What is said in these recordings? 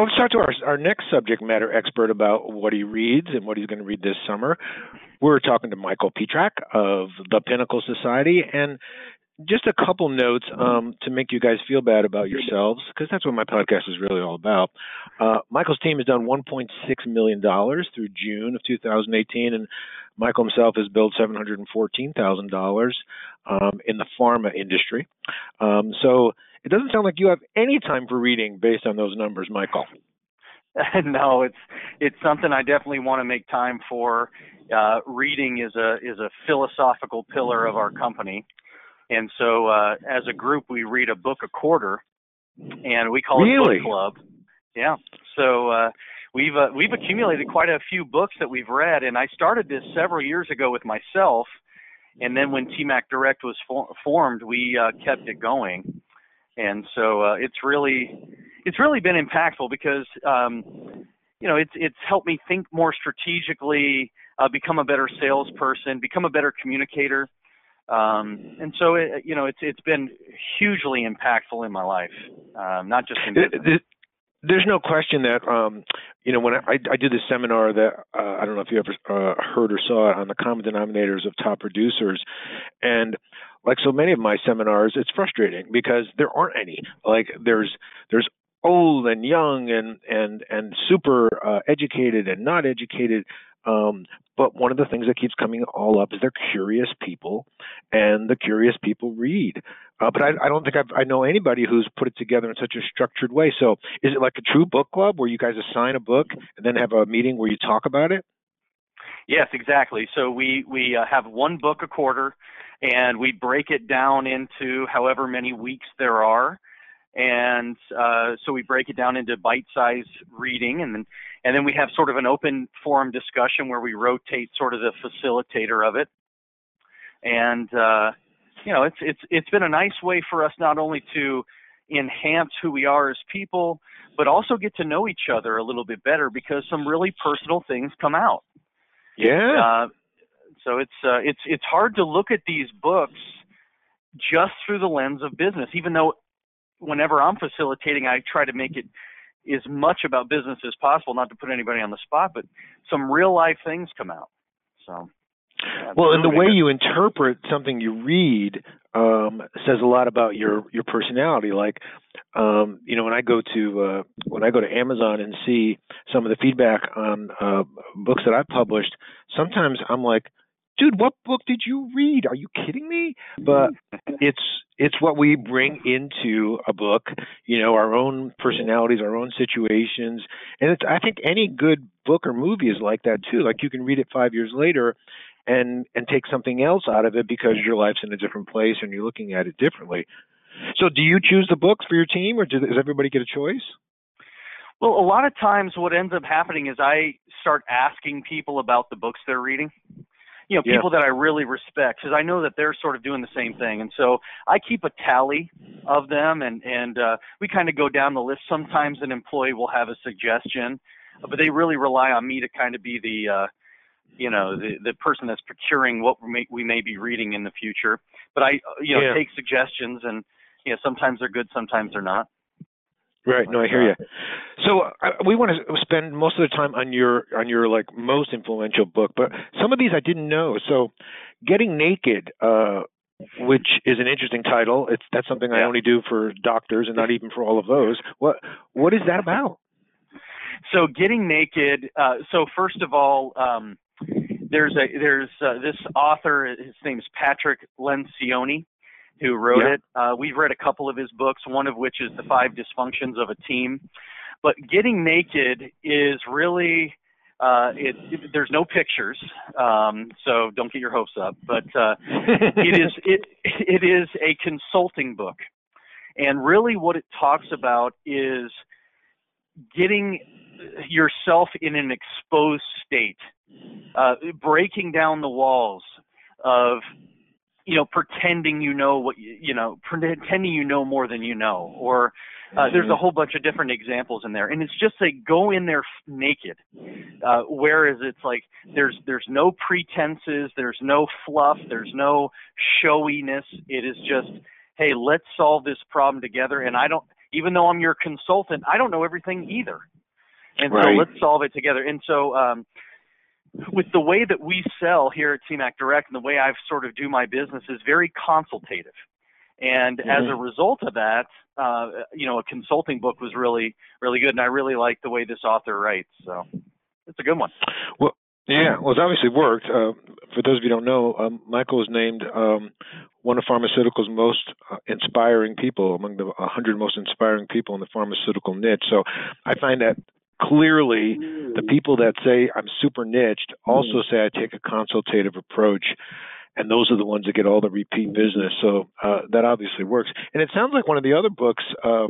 Let's talk to our, our next subject matter expert about what he reads and what he's going to read this summer. We're talking to Michael Petrak of the Pinnacle Society. And just a couple notes um, to make you guys feel bad about yourselves, because that's what my podcast is really all about. Uh, Michael's team has done $1.6 million through June of 2018, and Michael himself has billed $714,000 um, in the pharma industry. Um, so it doesn't sound like you have any time for reading based on those numbers, Michael. no, it's it's something I definitely want to make time for. Uh, reading is a is a philosophical pillar of our company, and so uh, as a group we read a book a quarter, and we call really? it book club. Yeah. So uh, we've uh, we've accumulated quite a few books that we've read, and I started this several years ago with myself, and then when TMAC Direct was for- formed, we uh, kept it going, and so uh, it's really it's really been impactful because um, you know it's it's helped me think more strategically, uh, become a better salesperson, become a better communicator. Um, and so, it, you know, it's it's been hugely impactful in my life, um, not just in business there's no question that um, you know when I, I did this seminar that uh, I don't know if you ever uh, heard or saw it on the common denominators of top producers, and like so many of my seminars, it's frustrating because there aren't any. Like there's there's old and young and and and super uh, educated and not educated. Um, but one of the things that keeps coming all up is they're curious people, and the curious people read. Uh, but I, I don't think I've, I know anybody who's put it together in such a structured way. So is it like a true book club where you guys assign a book and then have a meeting where you talk about it? Yes, exactly. So we we uh, have one book a quarter, and we break it down into however many weeks there are, and uh, so we break it down into bite-sized reading, and then and then we have sort of an open forum discussion where we rotate sort of the facilitator of it, and uh, you know, it's it's it's been a nice way for us not only to enhance who we are as people, but also get to know each other a little bit better because some really personal things come out. Yeah. Uh, so it's uh, it's it's hard to look at these books just through the lens of business, even though whenever I'm facilitating, I try to make it as much about business as possible, not to put anybody on the spot, but some real life things come out. So well, and the way you interpret something you read um, says a lot about your your personality. Like, um, you know, when I go to uh, when I go to Amazon and see some of the feedback on uh, books that I published, sometimes I'm like, dude, what book did you read? Are you kidding me? But it's it's what we bring into a book, you know, our own personalities, our own situations, and it's I think any good book or movie is like that too. Like you can read it five years later and and take something else out of it because your life's in a different place and you're looking at it differently. So, do you choose the books for your team, or does everybody get a choice? Well, a lot of times, what ends up happening is I start asking people about the books they're reading. You know, people yeah. that I really respect, because I know that they're sort of doing the same thing, and so I keep a tally of them, and and uh, we kind of go down the list. Sometimes an employee will have a suggestion, but they really rely on me to kind of be the uh, you know the the person that's procuring what we may, we may be reading in the future. But I you know yeah. take suggestions and you know sometimes they're good, sometimes they're not. Right. No, I hear you. So uh, we want to spend most of the time on your on your like most influential book, but some of these I didn't know. So, getting naked, uh, which is an interesting title. It's that's something I only do for doctors and not even for all of those. What what is that about? So, getting naked. Uh, so first of all, um, there's a there's uh, this author. His name's Patrick Lencioni, who wrote yeah. it. Uh, we've read a couple of his books, one of which is The Five Dysfunctions of a Team. But getting naked is really uh, it, it, there's no pictures, um, so don't get your hopes up. But uh, it is it it is a consulting book, and really what it talks about is getting yourself in an exposed state uh, breaking down the walls of you know pretending you know what you, you know pretending you know more than you know or uh, there's a mm-hmm. whole bunch of different examples in there and it's just like go in there naked uh, whereas it's like there's there's no pretenses there's no fluff there's no showiness it is just hey let's solve this problem together and i don't even though I'm your consultant, I don't know everything either. And right. so let's solve it together. And so um, with the way that we sell here at TMAC Direct and the way I sort of do my business is very consultative. And mm-hmm. as a result of that, uh, you know, a consulting book was really, really good, and I really like the way this author writes. So it's a good one. Well, yeah, well, it's obviously worked. Uh, for those of you who don't know, um, Michael was named um, one of pharmaceuticals' most uh, inspiring people, among the 100 most inspiring people in the pharmaceutical niche. So I find that clearly the people that say I'm super niched also say I take a consultative approach and those are the ones that get all the repeat business. So uh, that obviously works. And it sounds like one of the other books uh,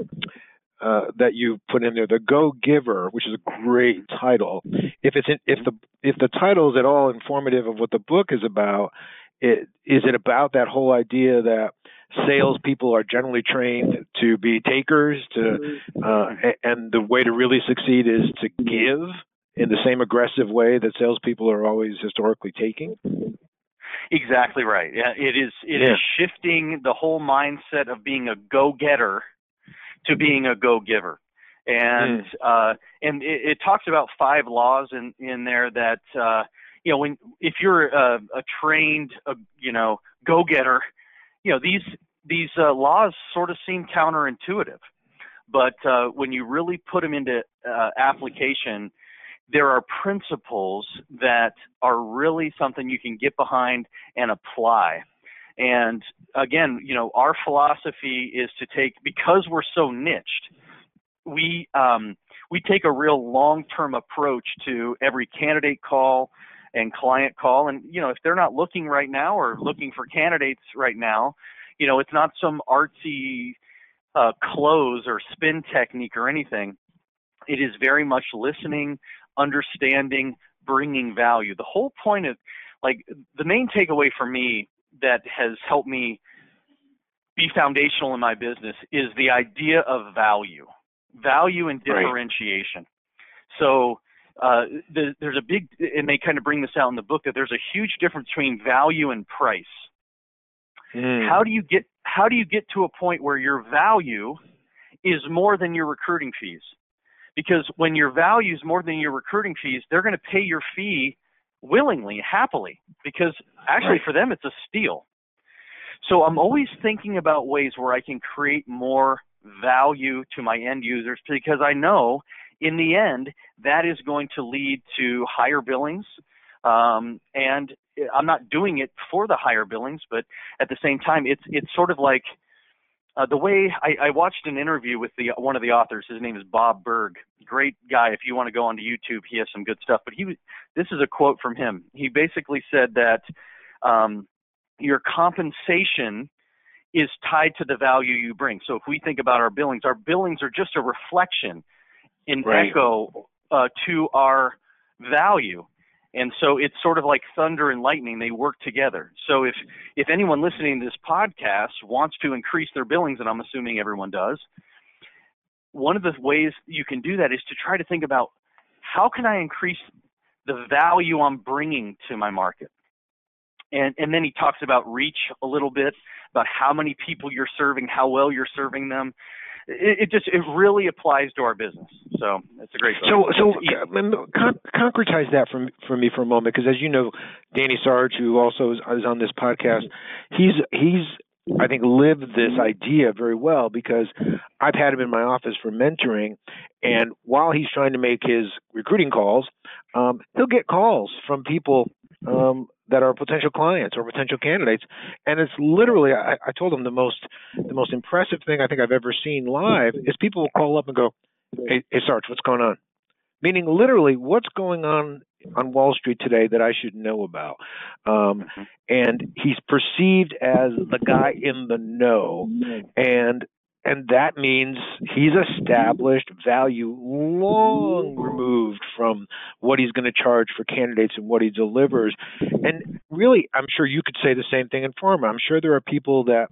uh, that you put in there, "The Go Giver," which is a great title. If it's in, if the if the title is at all informative of what the book is about, it, is it about that whole idea that salespeople are generally trained to be takers, to uh, and the way to really succeed is to give in the same aggressive way that salespeople are always historically taking? Exactly right. Yeah, it is. It yeah. is shifting the whole mindset of being a go-getter to being a go-giver, and mm. uh, and it, it, talks about five laws in in there that uh, you know when if you're a, a trained uh, you know go-getter, you know these these uh, laws sort of seem counterintuitive, but uh, when you really put them into uh, application, there are principles that are really something you can get behind and apply. And again, you know, our philosophy is to take because we're so niched, we um, we take a real long-term approach to every candidate call and client call. And you know, if they're not looking right now or looking for candidates right now, you know, it's not some artsy uh, close or spin technique or anything. It is very much listening, understanding, bringing value. The whole point of, like, the main takeaway for me that has helped me be foundational in my business is the idea of value, value and differentiation. Right. So, uh, the, there's a big, and they kind of bring this out in the book that there's a huge difference between value and price. Mm. How do you get how do you get to a point where your value is more than your recruiting fees? because when your value is more than your recruiting fees, they're going to pay your fee willingly, happily, because actually right. for them it's a steal. So I'm always thinking about ways where I can create more value to my end users because I know in the end that is going to lead to higher billings. Um, and I'm not doing it for the higher billings, but at the same time, it's it's sort of like uh, the way I, I watched an interview with the one of the authors. His name is Bob Burg. Great guy. If you want to go onto YouTube, he has some good stuff. But he, this is a quote from him. He basically said that um, your compensation is tied to the value you bring. So if we think about our billings, our billings are just a reflection, an right. echo uh, to our value. And so it's sort of like thunder and lightning, they work together. So if if anyone listening to this podcast wants to increase their billings and I'm assuming everyone does, one of the ways you can do that is to try to think about how can I increase the value I'm bringing to my market. And and then he talks about reach a little bit, about how many people you're serving, how well you're serving them, it, it, just it really applies to our business. So it's a great. Book. So so um, con- concretize that for for me for a moment because as you know, Danny Sarge, who also is, is on this podcast, he's he's I think lived this idea very well because I've had him in my office for mentoring, and while he's trying to make his recruiting calls, um, he'll get calls from people um, that are potential clients or potential candidates. And it's literally, I, I told him the most, the most impressive thing I think I've ever seen live is people will call up and go, "Hey, hey Sarge, what's going on?" Meaning, literally, what's going on on Wall Street today that I should know about. Um, mm-hmm. and he's perceived as the guy in the know. And and that means he's established value long removed from what he's going to charge for candidates and what he delivers. And really, I'm sure you could say the same thing in pharma. I'm sure there are people that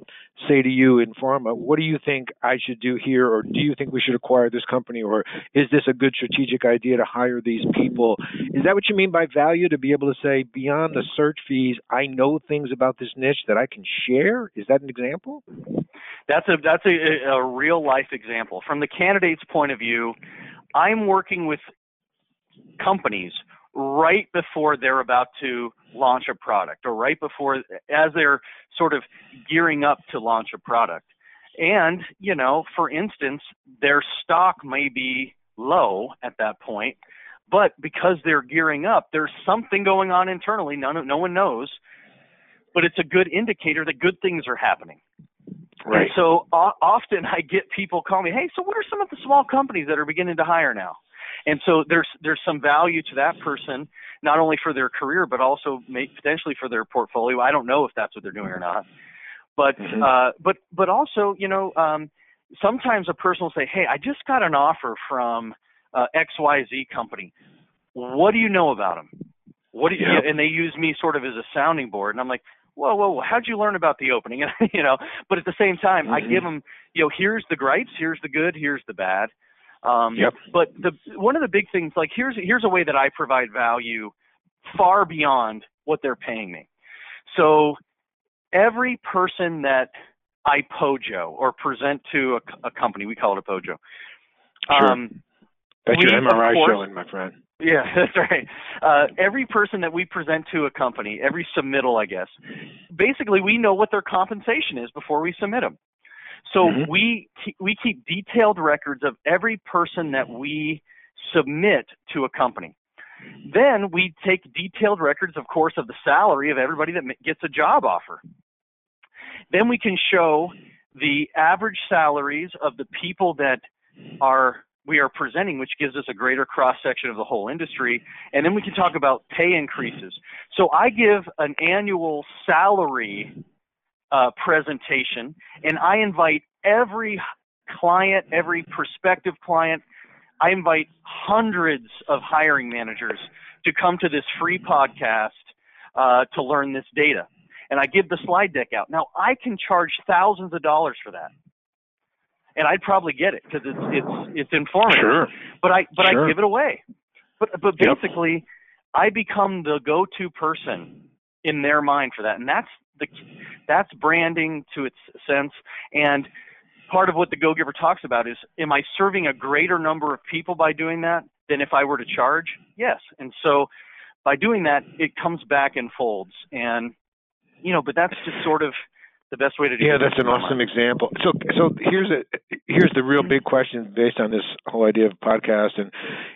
say to you in pharma, what do you think I should do here? Or do you think we should acquire this company? Or is this a good strategic idea to hire these people? Is that what you mean by value? To be able to say, beyond the search fees, I know things about this niche that I can share? Is that an example? That's a that's a, a real life example. From the candidate's point of view, I'm working with companies right before they're about to launch a product or right before as they're sort of gearing up to launch a product. And, you know, for instance, their stock may be low at that point, but because they're gearing up, there's something going on internally. None, no one knows, but it's a good indicator that good things are happening. Right. And so uh, often I get people call me, "Hey, so what are some of the small companies that are beginning to hire now?" And so there's there's some value to that person, not only for their career but also may, potentially for their portfolio. I don't know if that's what they're doing or not, but mm-hmm. uh, but but also you know um, sometimes a person will say, "Hey, I just got an offer from uh, XYZ company. What do you know about them?" What do you, yep. and they use me sort of as a sounding board, and I'm like, whoa, whoa, whoa, how'd you learn about the opening? you know, but at the same time, mm-hmm. I give them, you know, here's the gripes, here's the good, here's the bad. Um, yep. But the one of the big things, like here's here's a way that I provide value far beyond what they're paying me. So every person that I pojo or present to a, a company, we call it a pojo. Sure. Um, That's your MRI course, showing, my friend. Yeah, that's right. Uh, every person that we present to a company, every submittal, I guess, basically we know what their compensation is before we submit them. So mm-hmm. we we keep detailed records of every person that we submit to a company. Then we take detailed records, of course, of the salary of everybody that gets a job offer. Then we can show the average salaries of the people that are we are presenting, which gives us a greater cross section of the whole industry. And then we can talk about pay increases. So I give an annual salary uh, presentation, and I invite every client, every prospective client, I invite hundreds of hiring managers to come to this free podcast uh, to learn this data. And I give the slide deck out. Now I can charge thousands of dollars for that and I'd probably get it because it's it's it's informative. Sure. But I but sure. I give it away. But but basically, yep. I become the go-to person in their mind for that, and that's the that's branding to its sense. And part of what the Go Giver talks about is, am I serving a greater number of people by doing that than if I were to charge? Yes. And so by doing that, it comes back in folds. And you know, but that's just sort of the best way to do yeah that's an awesome example so so here's a here's the real big question based on this whole idea of podcast and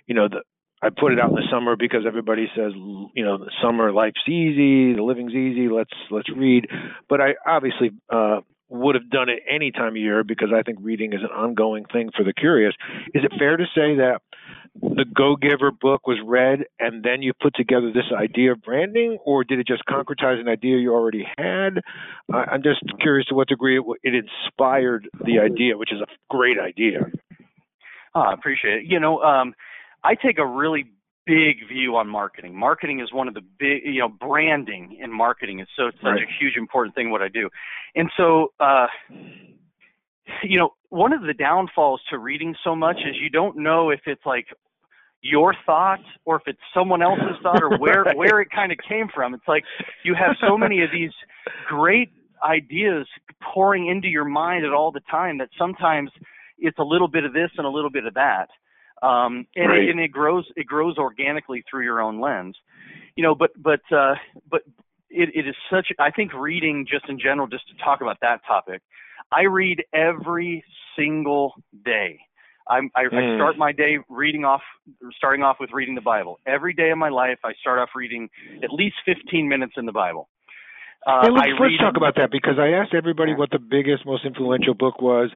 you know the I put it out in the summer because everybody says, you know, the summer life's easy, the living's easy. Let's let's read. But I obviously uh, would have done it any time of year because I think reading is an ongoing thing for the curious. Is it fair to say that the Go Giver book was read and then you put together this idea of branding, or did it just concretize an idea you already had? I'm just curious to what degree it, it inspired the idea, which is a great idea. Oh, I appreciate it. You know, um, I take a really big view on marketing. Marketing is one of the big, you know, branding in marketing is so such right. a huge important thing what I do. And so, uh, you know, one of the downfalls to reading so much is you don't know if it's like your thought or if it's someone else's thought or where right. where it kind of came from. It's like you have so many of these great ideas pouring into your mind at all the time that sometimes it's a little bit of this and a little bit of that. Um, and, right. it, and it grows it grows organically through your own lens, you know. But but uh, but it, it is such. I think reading just in general, just to talk about that topic, I read every single day. I'm, I, mm. I hmm. start my day reading off, starting off with reading the Bible. Every day of my life, I start off reading at least 15 minutes in the Bible. Uh, let's, let's talk about that because I asked everybody what the biggest, most influential book was,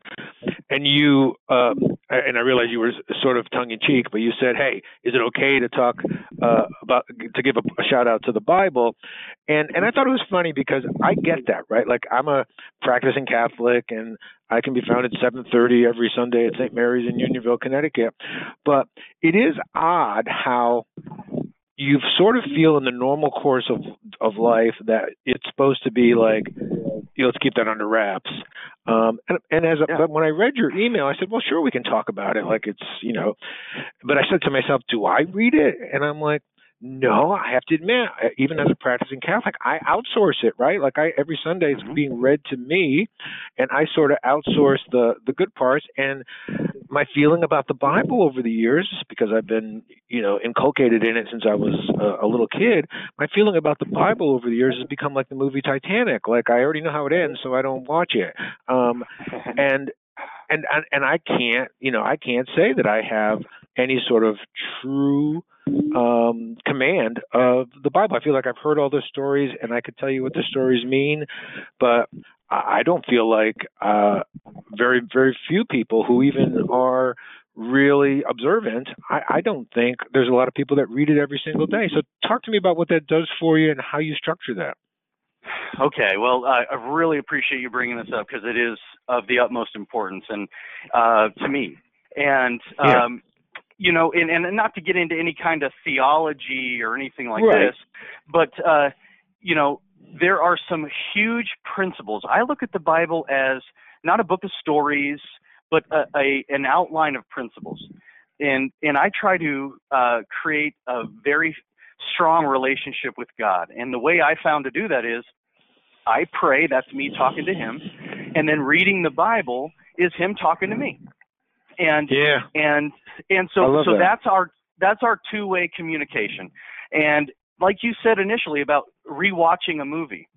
and you uh, and I realized you were sort of tongue in cheek, but you said, "Hey, is it okay to talk uh, about to give a, a shout out to the Bible?" And and I thought it was funny because I get that, right? Like I'm a practicing Catholic, and I can be found at 7:30 every Sunday at St. Mary's in Unionville, Connecticut. But it is odd how you sort of feel in the normal course of of life that it's supposed to be like you know, let's keep that under wraps. Um, and, and as a, yeah. but when I read your email, I said, well, sure, we can talk about it. Like it's you know, but I said to myself, do I read it? And I'm like, no, I have to admit, even as a practicing Catholic, I outsource it, right? Like I every Sunday it's mm-hmm. being read to me, and I sort of outsource the the good parts. And my feeling about the Bible over the years, because I've been, you know, inculcated in it since I was a, a little kid. My feeling about the Bible over the years has become like the movie Titanic. Like I already know how it ends, so I don't watch it. Um, and and and I can't, you know, I can't say that I have any sort of true um, command of the Bible. I feel like I've heard all the stories and I could tell you what the stories mean, but I don't feel like uh, very very few people who even are really observant. I, I don't think there's a lot of people that read it every single day. So talk to me about what that does for you and how you structure that. Okay, well, uh, I really appreciate you bringing this up because it is of the utmost importance and uh, to me. And um, you know, and, and not to get into any kind of theology or anything like right. this, but uh, you know, there are some huge principles. I look at the Bible as not a book of stories, but a, a an outline of principles, and and I try to uh, create a very strong relationship with God. And the way I found to do that is I pray, that's me talking to him, and then reading the Bible is him talking to me and yeah and and so so that. that's our that's our two way communication and like you said initially about rewatching a movie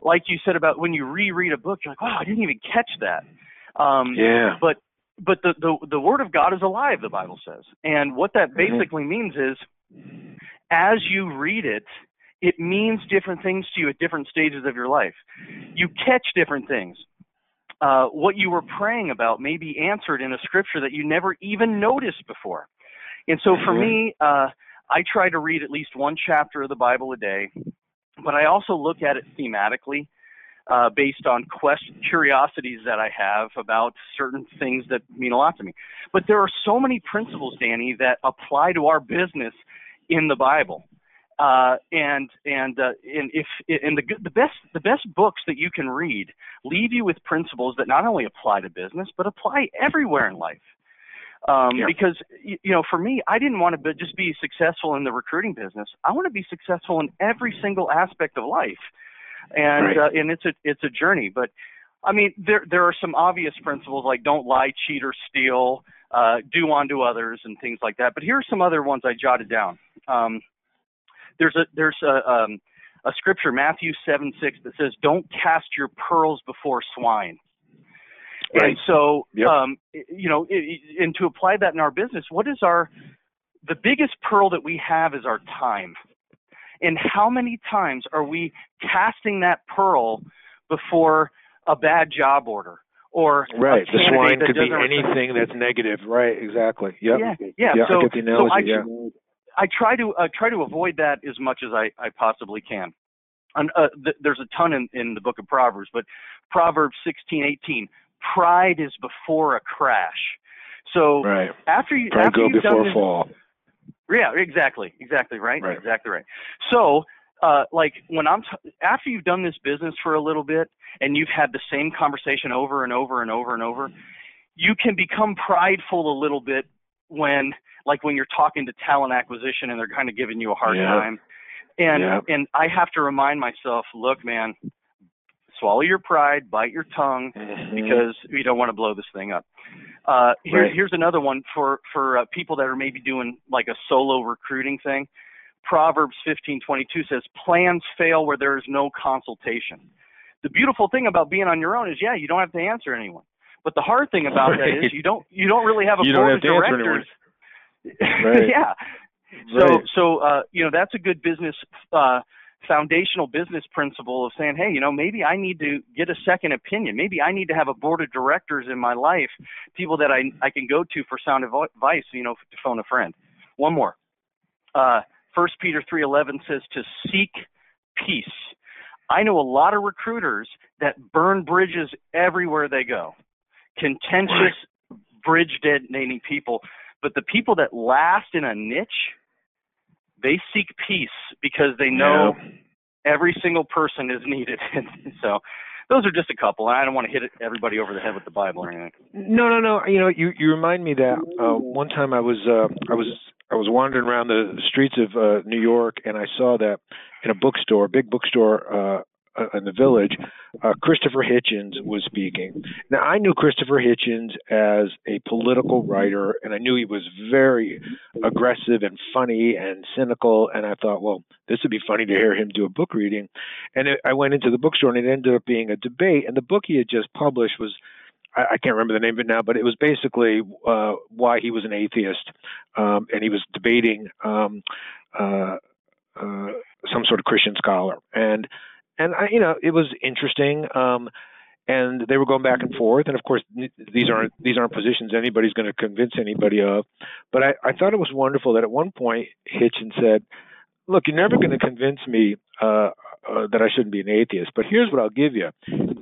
like you said about when you reread a book you're like oh i didn't even catch that um yeah but but the the the word of god is alive the bible says and what that mm-hmm. basically mm-hmm. means is as you read it it means different things to you at different stages of your life you catch different things uh, what you were praying about may be answered in a scripture that you never even noticed before. And so for me, uh, I try to read at least one chapter of the Bible a day, but I also look at it thematically. Uh, based on quest curiosities that I have about certain things that mean a lot to me. But there are so many principles, Danny, that apply to our business in the Bible. Uh, and and uh, and if and the the best the best books that you can read leave you with principles that not only apply to business but apply everywhere in life. Um, yeah. Because you know, for me, I didn't want to be, just be successful in the recruiting business. I want to be successful in every single aspect of life, and right. uh, and it's a it's a journey. But I mean, there there are some obvious principles like don't lie, cheat, or steal, uh, do unto others, and things like that. But here are some other ones I jotted down. Um, there's a there's a um, a scripture Matthew seven six that says, "Don't cast your pearls before swine." Right. And so, yep. um, you know, it, and to apply that in our business, what is our the biggest pearl that we have is our time. And how many times are we casting that pearl before a bad job order or right? The swine could be anything that's negative. Right? Exactly. Yep. Yeah. Yeah. yeah so, I get the analogy. So I, yeah. I try to uh, try to avoid that as much as I, I possibly can. And, uh, th- there's a ton in, in the book of Proverbs, but Proverbs 16:18, pride is before a crash. So right. after you pride after go you've before done fall. This, yeah, exactly, exactly right, right. exactly right. So uh, like when I'm t- after you've done this business for a little bit and you've had the same conversation over and over and over and over, you can become prideful a little bit when like when you're talking to talent acquisition and they're kind of giving you a hard yeah. time. And yeah. and I have to remind myself, look, man, swallow your pride, bite your tongue, mm-hmm. because we don't want to blow this thing up. Uh, here, right. Here's another one for for uh, people that are maybe doing like a solo recruiting thing. Proverbs 15:22 says, "Plans fail where there is no consultation." The beautiful thing about being on your own is, yeah, you don't have to answer anyone. But the hard thing about right. that is you don't you don't really have a you board of directors Right. yeah. So right. so uh, you know that's a good business uh, foundational business principle of saying, hey, you know, maybe I need to get a second opinion. Maybe I need to have a board of directors in my life, people that I I can go to for sound advice. You know, to phone a friend. One more. Uh, First Peter three eleven says to seek peace. I know a lot of recruiters that burn bridges everywhere they go. Contentious, bridge detonating people but the people that last in a niche, they seek peace because they know yeah. every single person is needed. so those are just a couple. And I don't want to hit everybody over the head with the Bible or anything. No, no, no. You know, you you remind me that uh, one time I was uh, I was I was wandering around the streets of uh, New York, and I saw that in a bookstore, a big bookstore uh, uh, in the village, uh, Christopher Hitchens was speaking. Now, I knew Christopher Hitchens as a political writer, and I knew he was very aggressive and funny and cynical. And I thought, well, this would be funny to hear him do a book reading. And it, I went into the bookstore, and it ended up being a debate. And the book he had just published was I, can't remember the name of it now, but it was basically uh, why he was an atheist, um, and he was debating um, uh, uh, some sort of Christian scholar. And and I, you know, it was interesting. Um, and they were going back and forth. And of course, these aren't these aren't positions anybody's going to convince anybody of. But I, I thought it was wonderful that at one point Hitchens said, "Look, you're never going to convince me uh, uh, that I shouldn't be an atheist. But here's what I'll give you: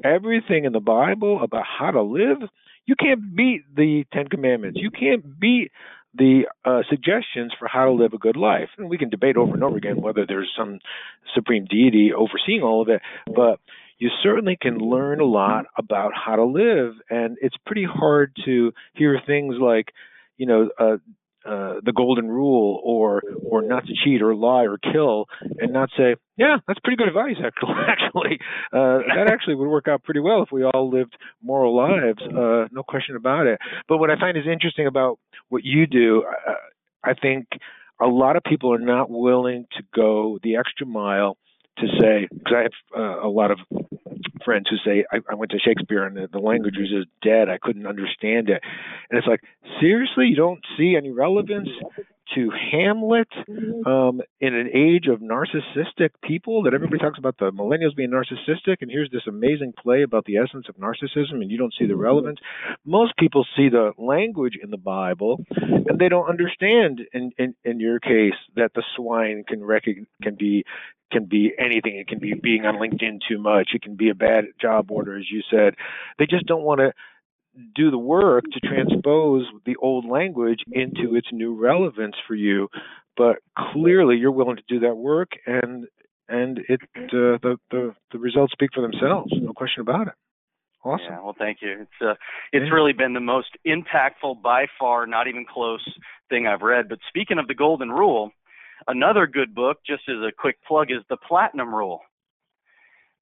everything in the Bible about how to live. You can't beat the Ten Commandments. You can't beat the uh, suggestions for how to live a good life. And we can debate over and over again whether there's some supreme deity overseeing all of it, but you certainly can learn a lot about how to live. And it's pretty hard to hear things like, you know, uh, uh, the golden rule or or not to cheat or lie or kill and not say yeah that's pretty good advice actually. Actually uh, that actually would work out pretty well if we all lived moral lives uh, no question about it. But what i find is interesting about what you do uh, i think a lot of people are not willing to go the extra mile to say because I have uh, a lot of friends who say I, I went to Shakespeare and the, the language was just dead. I couldn't understand it, and it's like seriously, you don't see any relevance to Hamlet um, in an age of narcissistic people that everybody talks about the millennials being narcissistic, and here's this amazing play about the essence of narcissism, and you don't see the relevance. Most people see the language in the Bible, and they don't understand. In in, in your case, that the swine can rec- can be can be anything. It can be being on LinkedIn too much. It can be a bad job order, as you said. They just don't want to do the work to transpose the old language into its new relevance for you. But clearly, you're willing to do that work, and and it uh, the the the results speak for themselves. No question about it. Awesome. Yeah, well, thank you. It's uh, it's really been the most impactful, by far, not even close thing I've read. But speaking of the golden rule, Another good book, just as a quick plug, is The Platinum Rule.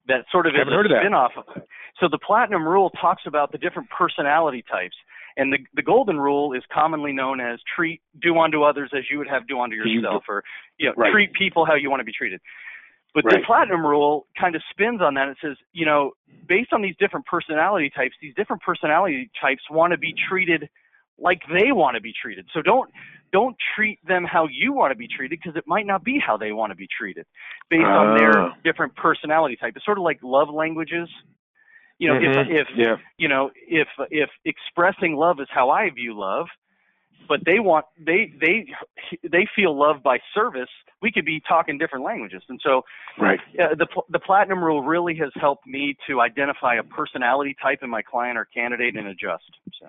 That sort of is a spin-off. Of it. So the Platinum Rule talks about the different personality types. And the, the golden rule is commonly known as treat do unto others as you would have do unto yourself, or you know, right. treat people how you want to be treated. But right. the platinum rule kind of spins on that. It says, you know, based on these different personality types, these different personality types want to be treated like they want to be treated. So don't don't treat them how you want to be treated because it might not be how they want to be treated based uh, on their ah. different personality type. It's sort of like love languages. You know, mm-hmm. if if yeah. you know if if expressing love is how I view love, but they want they they they feel love by service. We could be talking different languages, and so right. Uh, the the platinum rule really has helped me to identify a personality type in my client or candidate and adjust. So.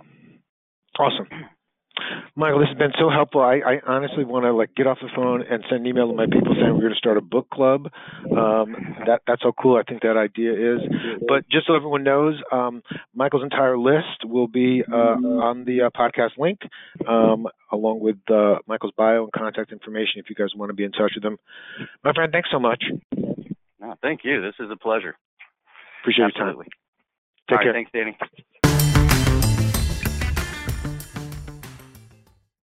Awesome. Michael, this has been so helpful. I, I honestly want to like get off the phone and send an email to my people saying we're going to start a book club. Um, that that's how cool I think that idea is. But just so everyone knows, um, Michael's entire list will be uh, on the uh, podcast link, um, along with uh, Michael's bio and contact information if you guys want to be in touch with him. My friend, thanks so much. No, thank you. This is a pleasure. Appreciate Absolutely. your time. Take All care. Right, thanks, Danny.